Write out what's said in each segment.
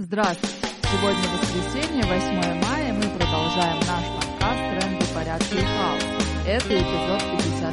Здравствуйте! Сегодня воскресенье, 8 мая, мы продолжаем наш подкаст «Тренды, порядка и хаос». Это эпизод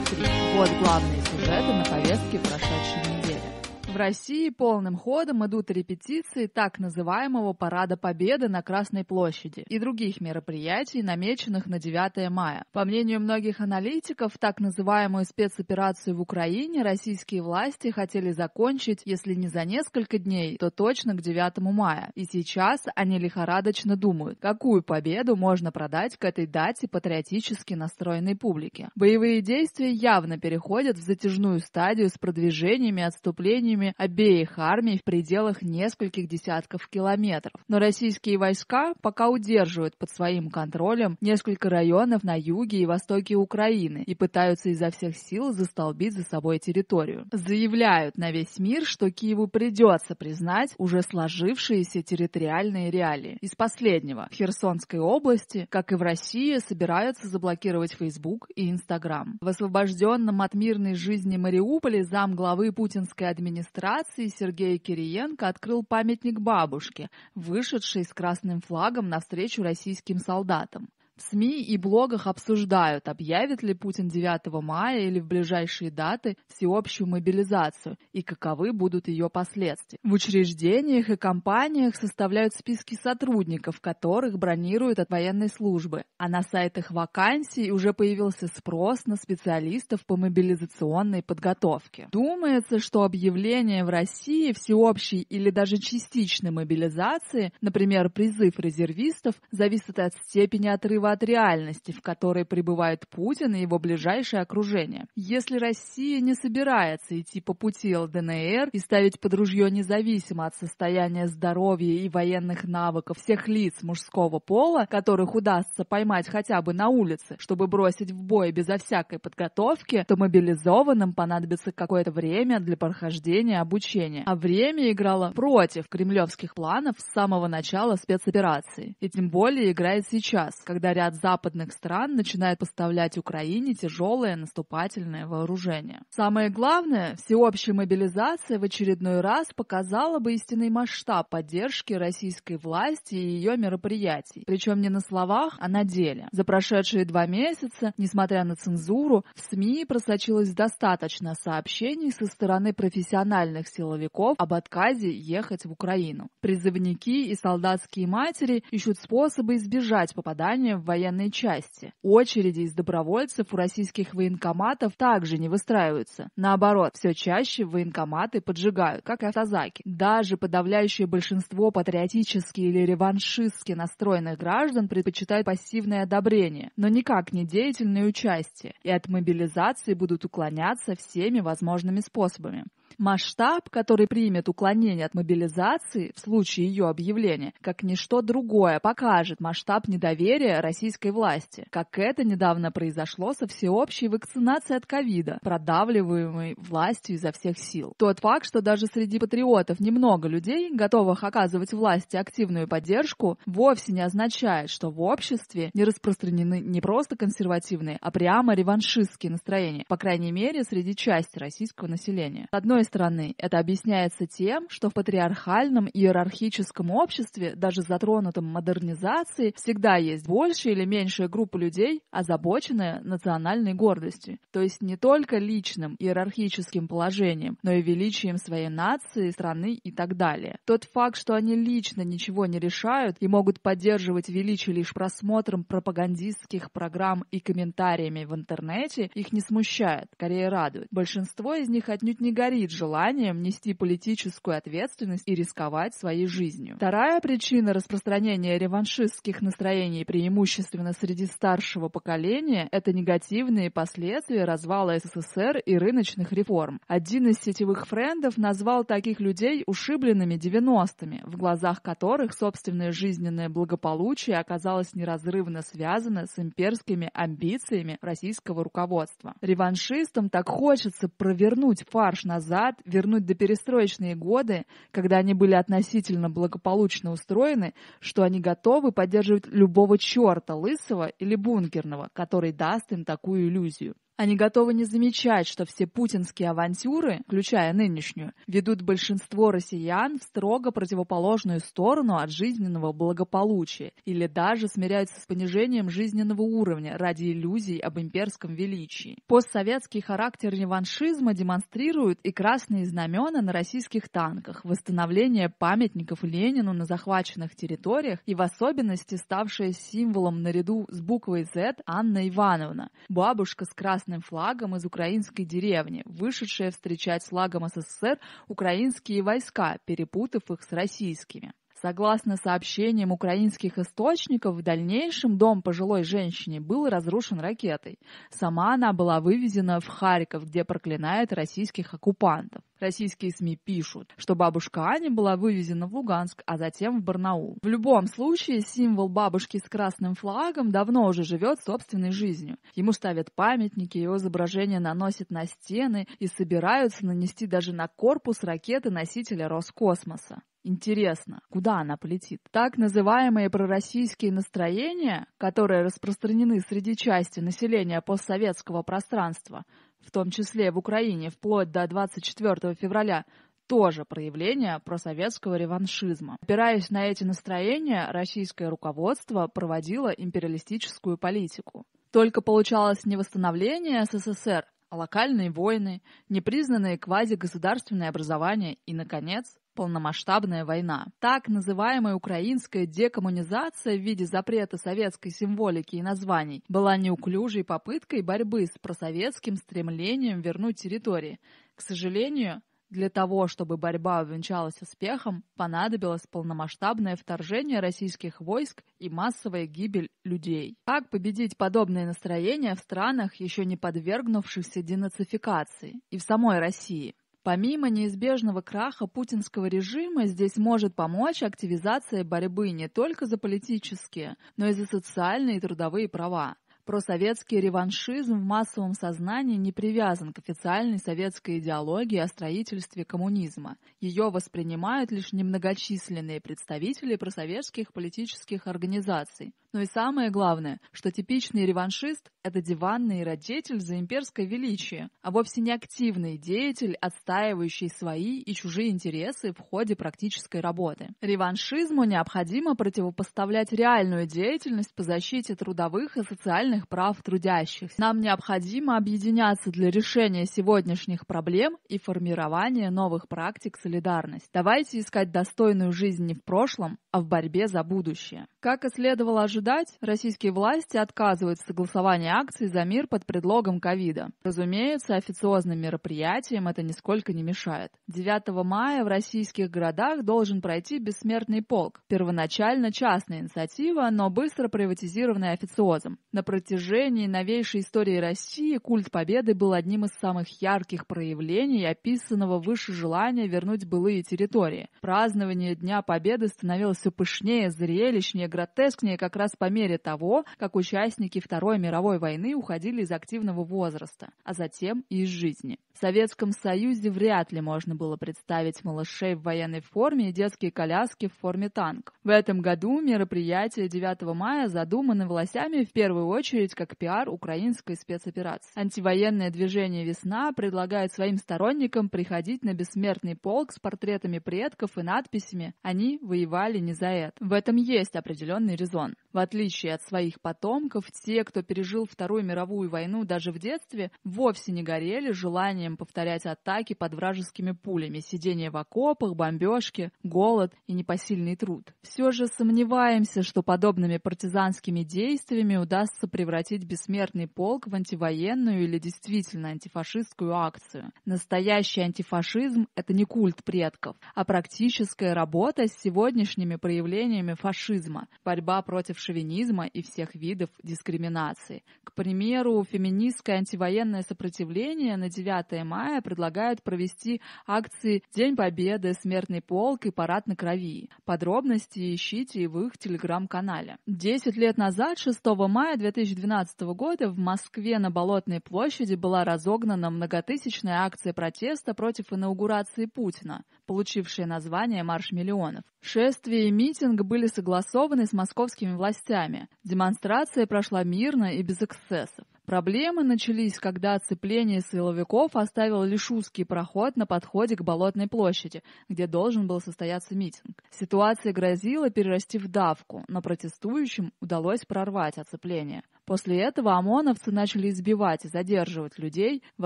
53. Вот главные сюжеты на повестке прошедшей недели. В России полным ходом идут репетиции так называемого Парада Победы на Красной площади и других мероприятий, намеченных на 9 мая. По мнению многих аналитиков, так называемую спецоперацию в Украине российские власти хотели закончить, если не за несколько дней, то точно к 9 мая. И сейчас они лихорадочно думают, какую победу можно продать к этой дате патриотически настроенной публике. Боевые действия явно переходят в затяжную стадию с продвижениями, отступлениями силами обеих армий в пределах нескольких десятков километров. Но российские войска пока удерживают под своим контролем несколько районов на юге и востоке Украины и пытаются изо всех сил застолбить за собой территорию. Заявляют на весь мир, что Киеву придется признать уже сложившиеся территориальные реалии. Из последнего, в Херсонской области, как и в России, собираются заблокировать Facebook и Instagram. В освобожденном от мирной жизни Мариуполе зам главы путинской администрации администрации Сергей Кириенко открыл памятник бабушке, вышедшей с красным флагом навстречу российским солдатам. В СМИ и блогах обсуждают, объявит ли Путин 9 мая или в ближайшие даты всеобщую мобилизацию и каковы будут ее последствия. В учреждениях и компаниях составляют списки сотрудников, которых бронируют от военной службы, а на сайтах вакансий уже появился спрос на специалистов по мобилизационной подготовке. Думается, что объявление в России всеобщей или даже частичной мобилизации, например, призыв резервистов, зависит от степени отрыва отрыва от реальности, в которой пребывает Путин и его ближайшее окружение. Если Россия не собирается идти по пути ЛДНР и ставить под ружье независимо от состояния здоровья и военных навыков всех лиц мужского пола, которых удастся поймать хотя бы на улице, чтобы бросить в бой безо всякой подготовки, то мобилизованным понадобится какое-то время для прохождения обучения. А время играло против кремлевских планов с самого начала спецоперации. И тем более играет сейчас, когда ряд западных стран начинает поставлять Украине тяжелое наступательное вооружение. Самое главное, всеобщая мобилизация в очередной раз показала бы истинный масштаб поддержки российской власти и ее мероприятий. Причем не на словах, а на деле. За прошедшие два месяца, несмотря на цензуру, в СМИ просочилось достаточно сообщений со стороны профессиональных силовиков об отказе ехать в Украину. Призывники и солдатские матери ищут способы избежать попадания в военной части. Очереди из добровольцев у российских военкоматов также не выстраиваются. Наоборот, все чаще военкоматы поджигают, как и автозаки. Даже подавляющее большинство патриотически или реваншистски настроенных граждан предпочитают пассивное одобрение, но никак не деятельное участие, и от мобилизации будут уклоняться всеми возможными способами. Масштаб, который примет уклонение от мобилизации в случае ее объявления, как ничто другое, покажет масштаб недоверия российской власти, как это недавно произошло со всеобщей вакцинацией от ковида, продавливаемой властью изо всех сил. Тот факт, что даже среди патриотов немного людей, готовых оказывать власти активную поддержку, вовсе не означает, что в обществе не распространены не просто консервативные, а прямо реваншистские настроения, по крайней мере, среди части российского населения. С одной стороны, это объясняется тем, что в патриархальном иерархическом обществе, даже затронутом модернизацией, всегда есть большая или меньшая группа людей, озабоченная национальной гордостью. То есть не только личным иерархическим положением, но и величием своей нации, страны и так далее. Тот факт, что они лично ничего не решают и могут поддерживать величие лишь просмотром пропагандистских программ и комментариями в интернете, их не смущает, скорее радует. Большинство из них отнюдь не горит желанием нести политическую ответственность и рисковать своей жизнью. Вторая причина распространения реваншистских настроений преимущественно среди старшего поколения – это негативные последствия развала СССР и рыночных реформ. Один из сетевых френдов назвал таких людей ушибленными 90-ми, в глазах которых собственное жизненное благополучие оказалось неразрывно связано с имперскими амбициями российского руководства. Реваншистам так хочется провернуть фарш назад назад, вернуть до перестроечные годы, когда они были относительно благополучно устроены, что они готовы поддерживать любого черта, лысого или бункерного, который даст им такую иллюзию. Они готовы не замечать, что все путинские авантюры, включая нынешнюю, ведут большинство россиян в строго противоположную сторону от жизненного благополучия или даже смиряются с понижением жизненного уровня ради иллюзий об имперском величии. Постсоветский характер реваншизма демонстрируют и красные знамена на российских танках, восстановление памятников Ленину на захваченных территориях и в особенности ставшая символом наряду с буквой Z Анна Ивановна, бабушка с красным красным флагом из украинской деревни, вышедшая встречать с флагом СССР украинские войска, перепутав их с российскими. Согласно сообщениям украинских источников, в дальнейшем дом пожилой женщины был разрушен ракетой. Сама она была вывезена в Харьков, где проклинает российских оккупантов. Российские СМИ пишут, что бабушка Аня была вывезена в Луганск, а затем в Барнаул. В любом случае, символ бабушки с красным флагом давно уже живет собственной жизнью. Ему ставят памятники, его изображение наносят на стены и собираются нанести даже на корпус ракеты-носителя Роскосмоса. Интересно, куда она полетит? Так называемые пророссийские настроения, которые распространены среди части населения постсоветского пространства, в том числе в Украине вплоть до 24 февраля, тоже проявление просоветского реваншизма. Опираясь на эти настроения, российское руководство проводило империалистическую политику. Только получалось не восстановление СССР, локальные войны, непризнанные квазигосударственные образования и, наконец, полномасштабная война. Так называемая украинская декоммунизация в виде запрета советской символики и названий была неуклюжей попыткой борьбы с просоветским стремлением вернуть территории. К сожалению, для того, чтобы борьба увенчалась успехом, понадобилось полномасштабное вторжение российских войск и массовая гибель людей. Как победить подобные настроения в странах, еще не подвергнувшихся денацификации, и в самой России? Помимо неизбежного краха путинского режима, здесь может помочь активизация борьбы не только за политические, но и за социальные и трудовые права. Просоветский реваншизм в массовом сознании не привязан к официальной советской идеологии о строительстве коммунизма. Ее воспринимают лишь немногочисленные представители просоветских политических организаций. Но и самое главное, что типичный реваншист – это диванный родитель за имперское величие, а вовсе не активный деятель, отстаивающий свои и чужие интересы в ходе практической работы. Реваншизму необходимо противопоставлять реальную деятельность по защите трудовых и социальных прав трудящихся. Нам необходимо объединяться для решения сегодняшних проблем и формирования новых практик солидарности. Давайте искать достойную жизнь не в прошлом, а в борьбе за будущее. Как и следовало ожидать, ожидать, российские власти отказывают в согласовании акций за мир под предлогом ковида. Разумеется, официозным мероприятиям это нисколько не мешает. 9 мая в российских городах должен пройти бессмертный полк. Первоначально частная инициатива, но быстро приватизированная официозом. На протяжении новейшей истории России культ победы был одним из самых ярких проявлений описанного выше желания вернуть былые территории. Празднование Дня Победы становилось все пышнее, зрелищнее, гротескнее как раз по мере того, как участники Второй мировой войны уходили из активного возраста, а затем и из жизни. В Советском Союзе вряд ли можно было представить малышей в военной форме и детские коляски в форме танков. В этом году мероприятие 9 мая задумано властями в первую очередь как пиар украинской спецоперации. Антивоенное движение «Весна» предлагает своим сторонникам приходить на бессмертный полк с портретами предков и надписями «Они воевали не за это». В этом есть определенный резон. В отличие от своих потомков, те, кто пережил Вторую мировую войну даже в детстве, вовсе не горели желанием желанием повторять атаки под вражескими пулями, сидение в окопах, бомбежки, голод и непосильный труд. Все же сомневаемся, что подобными партизанскими действиями удастся превратить бессмертный полк в антивоенную или действительно антифашистскую акцию. Настоящий антифашизм – это не культ предков, а практическая работа с сегодняшними проявлениями фашизма, борьба против шовинизма и всех видов дискриминации. К примеру, феминистское антивоенное сопротивление на 9 мая предлагают провести акции «День Победы», «Смертный полк» и «Парад на крови». Подробности ищите в их телеграм-канале. Десять лет назад, 6 мая 2012 года, в Москве на Болотной площади была разогнана многотысячная акция протеста против инаугурации Путина, получившая название «Марш миллионов». Шествие и митинг были согласованы с московскими властями. Демонстрация прошла мирно и без эксцессов. Проблемы начались, когда оцепление силовиков оставило лишь узкий проход на подходе к Болотной площади, где должен был состояться митинг. Ситуация грозила перерасти в давку, но протестующим удалось прорвать оцепление. После этого ОМОНовцы начали избивать и задерживать людей. В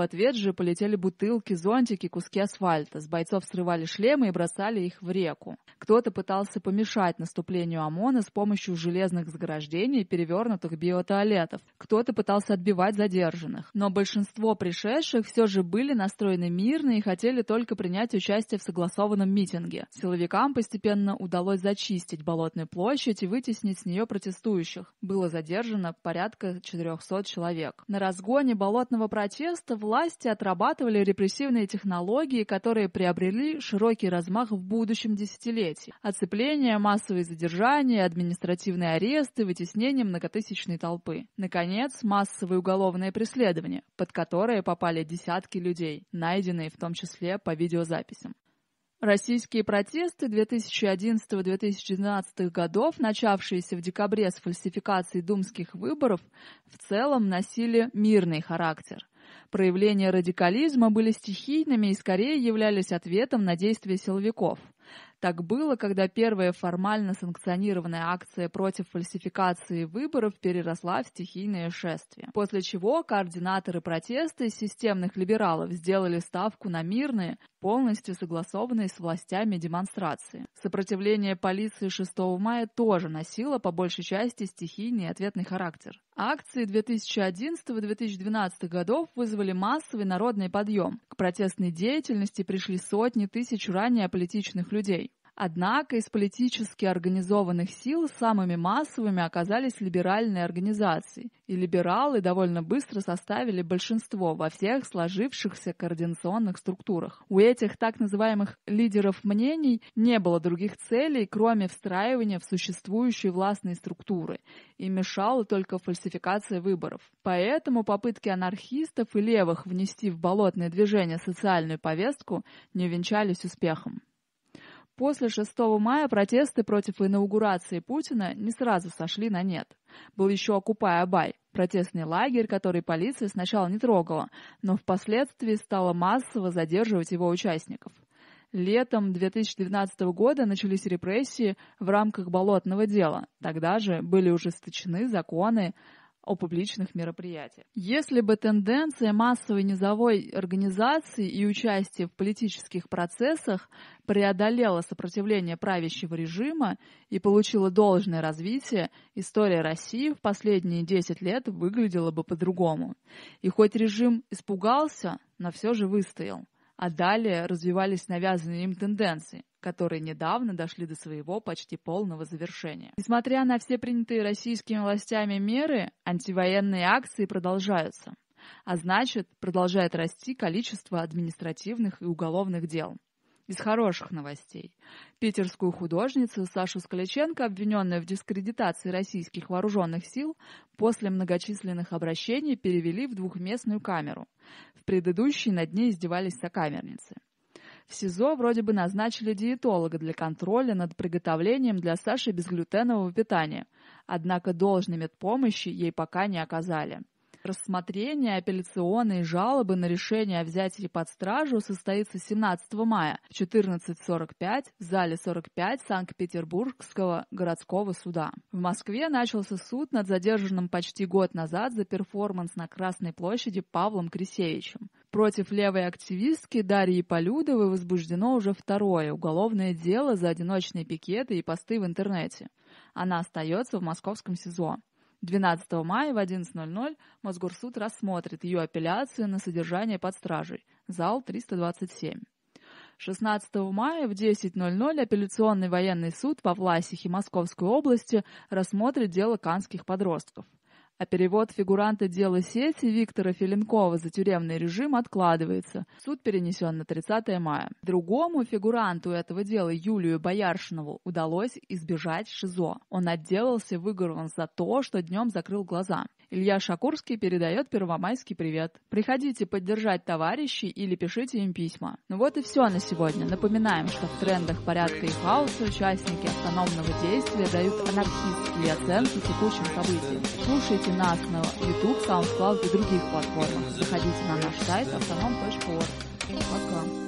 ответ же полетели бутылки, зонтики, куски асфальта. С бойцов срывали шлемы и бросали их в реку. Кто-то пытался помешать наступлению ОМОНа с помощью железных заграждений и перевернутых биотуалетов. Кто-то пытался отбивать задержанных. Но большинство пришедших все же были настроены мирно и хотели только принять участие в согласованном митинге. Силовикам постепенно удалось зачистить Болотную площадь и вытеснить с нее протестующих. Было задержано порядка порядка 400 человек. На разгоне болотного протеста власти отрабатывали репрессивные технологии, которые приобрели широкий размах в будущем десятилетии. Оцепление, массовые задержания, административные аресты, вытеснение многотысячной толпы. Наконец, массовые уголовные преследования, под которые попали десятки людей, найденные в том числе по видеозаписям. Российские протесты 2011-2012 годов, начавшиеся в декабре с фальсификации думских выборов, в целом носили мирный характер. Проявления радикализма были стихийными и скорее являлись ответом на действия силовиков – так было, когда первая формально санкционированная акция против фальсификации выборов переросла в стихийное шествие. После чего координаторы протеста из системных либералов сделали ставку на мирные, полностью согласованные с властями демонстрации. Сопротивление полиции 6 мая тоже носило по большей части стихийный ответный характер. Акции 2011-2012 годов вызвали массовый народный подъем. К протестной деятельности пришли сотни тысяч ранее аполитичных людей. Однако из политически организованных сил самыми массовыми оказались либеральные организации, и либералы довольно быстро составили большинство во всех сложившихся координационных структурах. У этих так называемых лидеров мнений не было других целей, кроме встраивания в существующие властные структуры, и мешала только фальсификация выборов. Поэтому попытки анархистов и левых внести в болотное движение социальную повестку не увенчались успехом. После 6 мая протесты против инаугурации Путина не сразу сошли на нет. Был еще Окупай Абай, протестный лагерь, который полиция сначала не трогала, но впоследствии стала массово задерживать его участников. Летом 2012 года начались репрессии в рамках болотного дела. Тогда же были ужесточены законы о публичных мероприятиях. Если бы тенденция массовой низовой организации и участия в политических процессах преодолела сопротивление правящего режима и получила должное развитие, история России в последние 10 лет выглядела бы по-другому. И хоть режим испугался, но все же выстоял а далее развивались навязанные им тенденции, которые недавно дошли до своего почти полного завершения. Несмотря на все принятые российскими властями меры, антивоенные акции продолжаются, а значит, продолжает расти количество административных и уголовных дел. Из хороших новостей. Питерскую художницу Сашу Скаличенко, обвиненную в дискредитации российских вооруженных сил, после многочисленных обращений перевели в двухместную камеру. В предыдущей над ней издевались сокамерницы. В СИЗО вроде бы назначили диетолога для контроля над приготовлением для Саши безглютенового питания, однако должной медпомощи ей пока не оказали. Рассмотрение апелляционной жалобы на решение о взятии под стражу состоится 17 мая в 14.45 в зале 45 Санкт-Петербургского городского суда. В Москве начался суд над задержанным почти год назад за перформанс на Красной площади Павлом Крисевичем. Против левой активистки Дарьи Полюдовой возбуждено уже второе уголовное дело за одиночные пикеты и посты в интернете. Она остается в московском СИЗО. 12 мая в 11.00 Мосгорсуд рассмотрит ее апелляцию на содержание под стражей. Зал 327. 16 мая в 10.00 апелляционный военный суд во Власихе Московской области рассмотрит дело канских подростков а перевод фигуранта дела сети Виктора Филинкова за тюремный режим откладывается. Суд перенесен на 30 мая. Другому фигуранту этого дела, Юлию Бояршинову, удалось избежать ШИЗО. Он отделался выговором за то, что днем закрыл глаза. Илья Шакурский передает первомайский привет. Приходите поддержать товарищей или пишите им письма. Ну вот и все на сегодня. Напоминаем, что в трендах порядка и хаоса участники автономного действия дают анархистские оценки текущим событиям. Слушайте нас на YouTube, SoundCloud и других платформах. Заходите на наш сайт автоном.орг. Пока.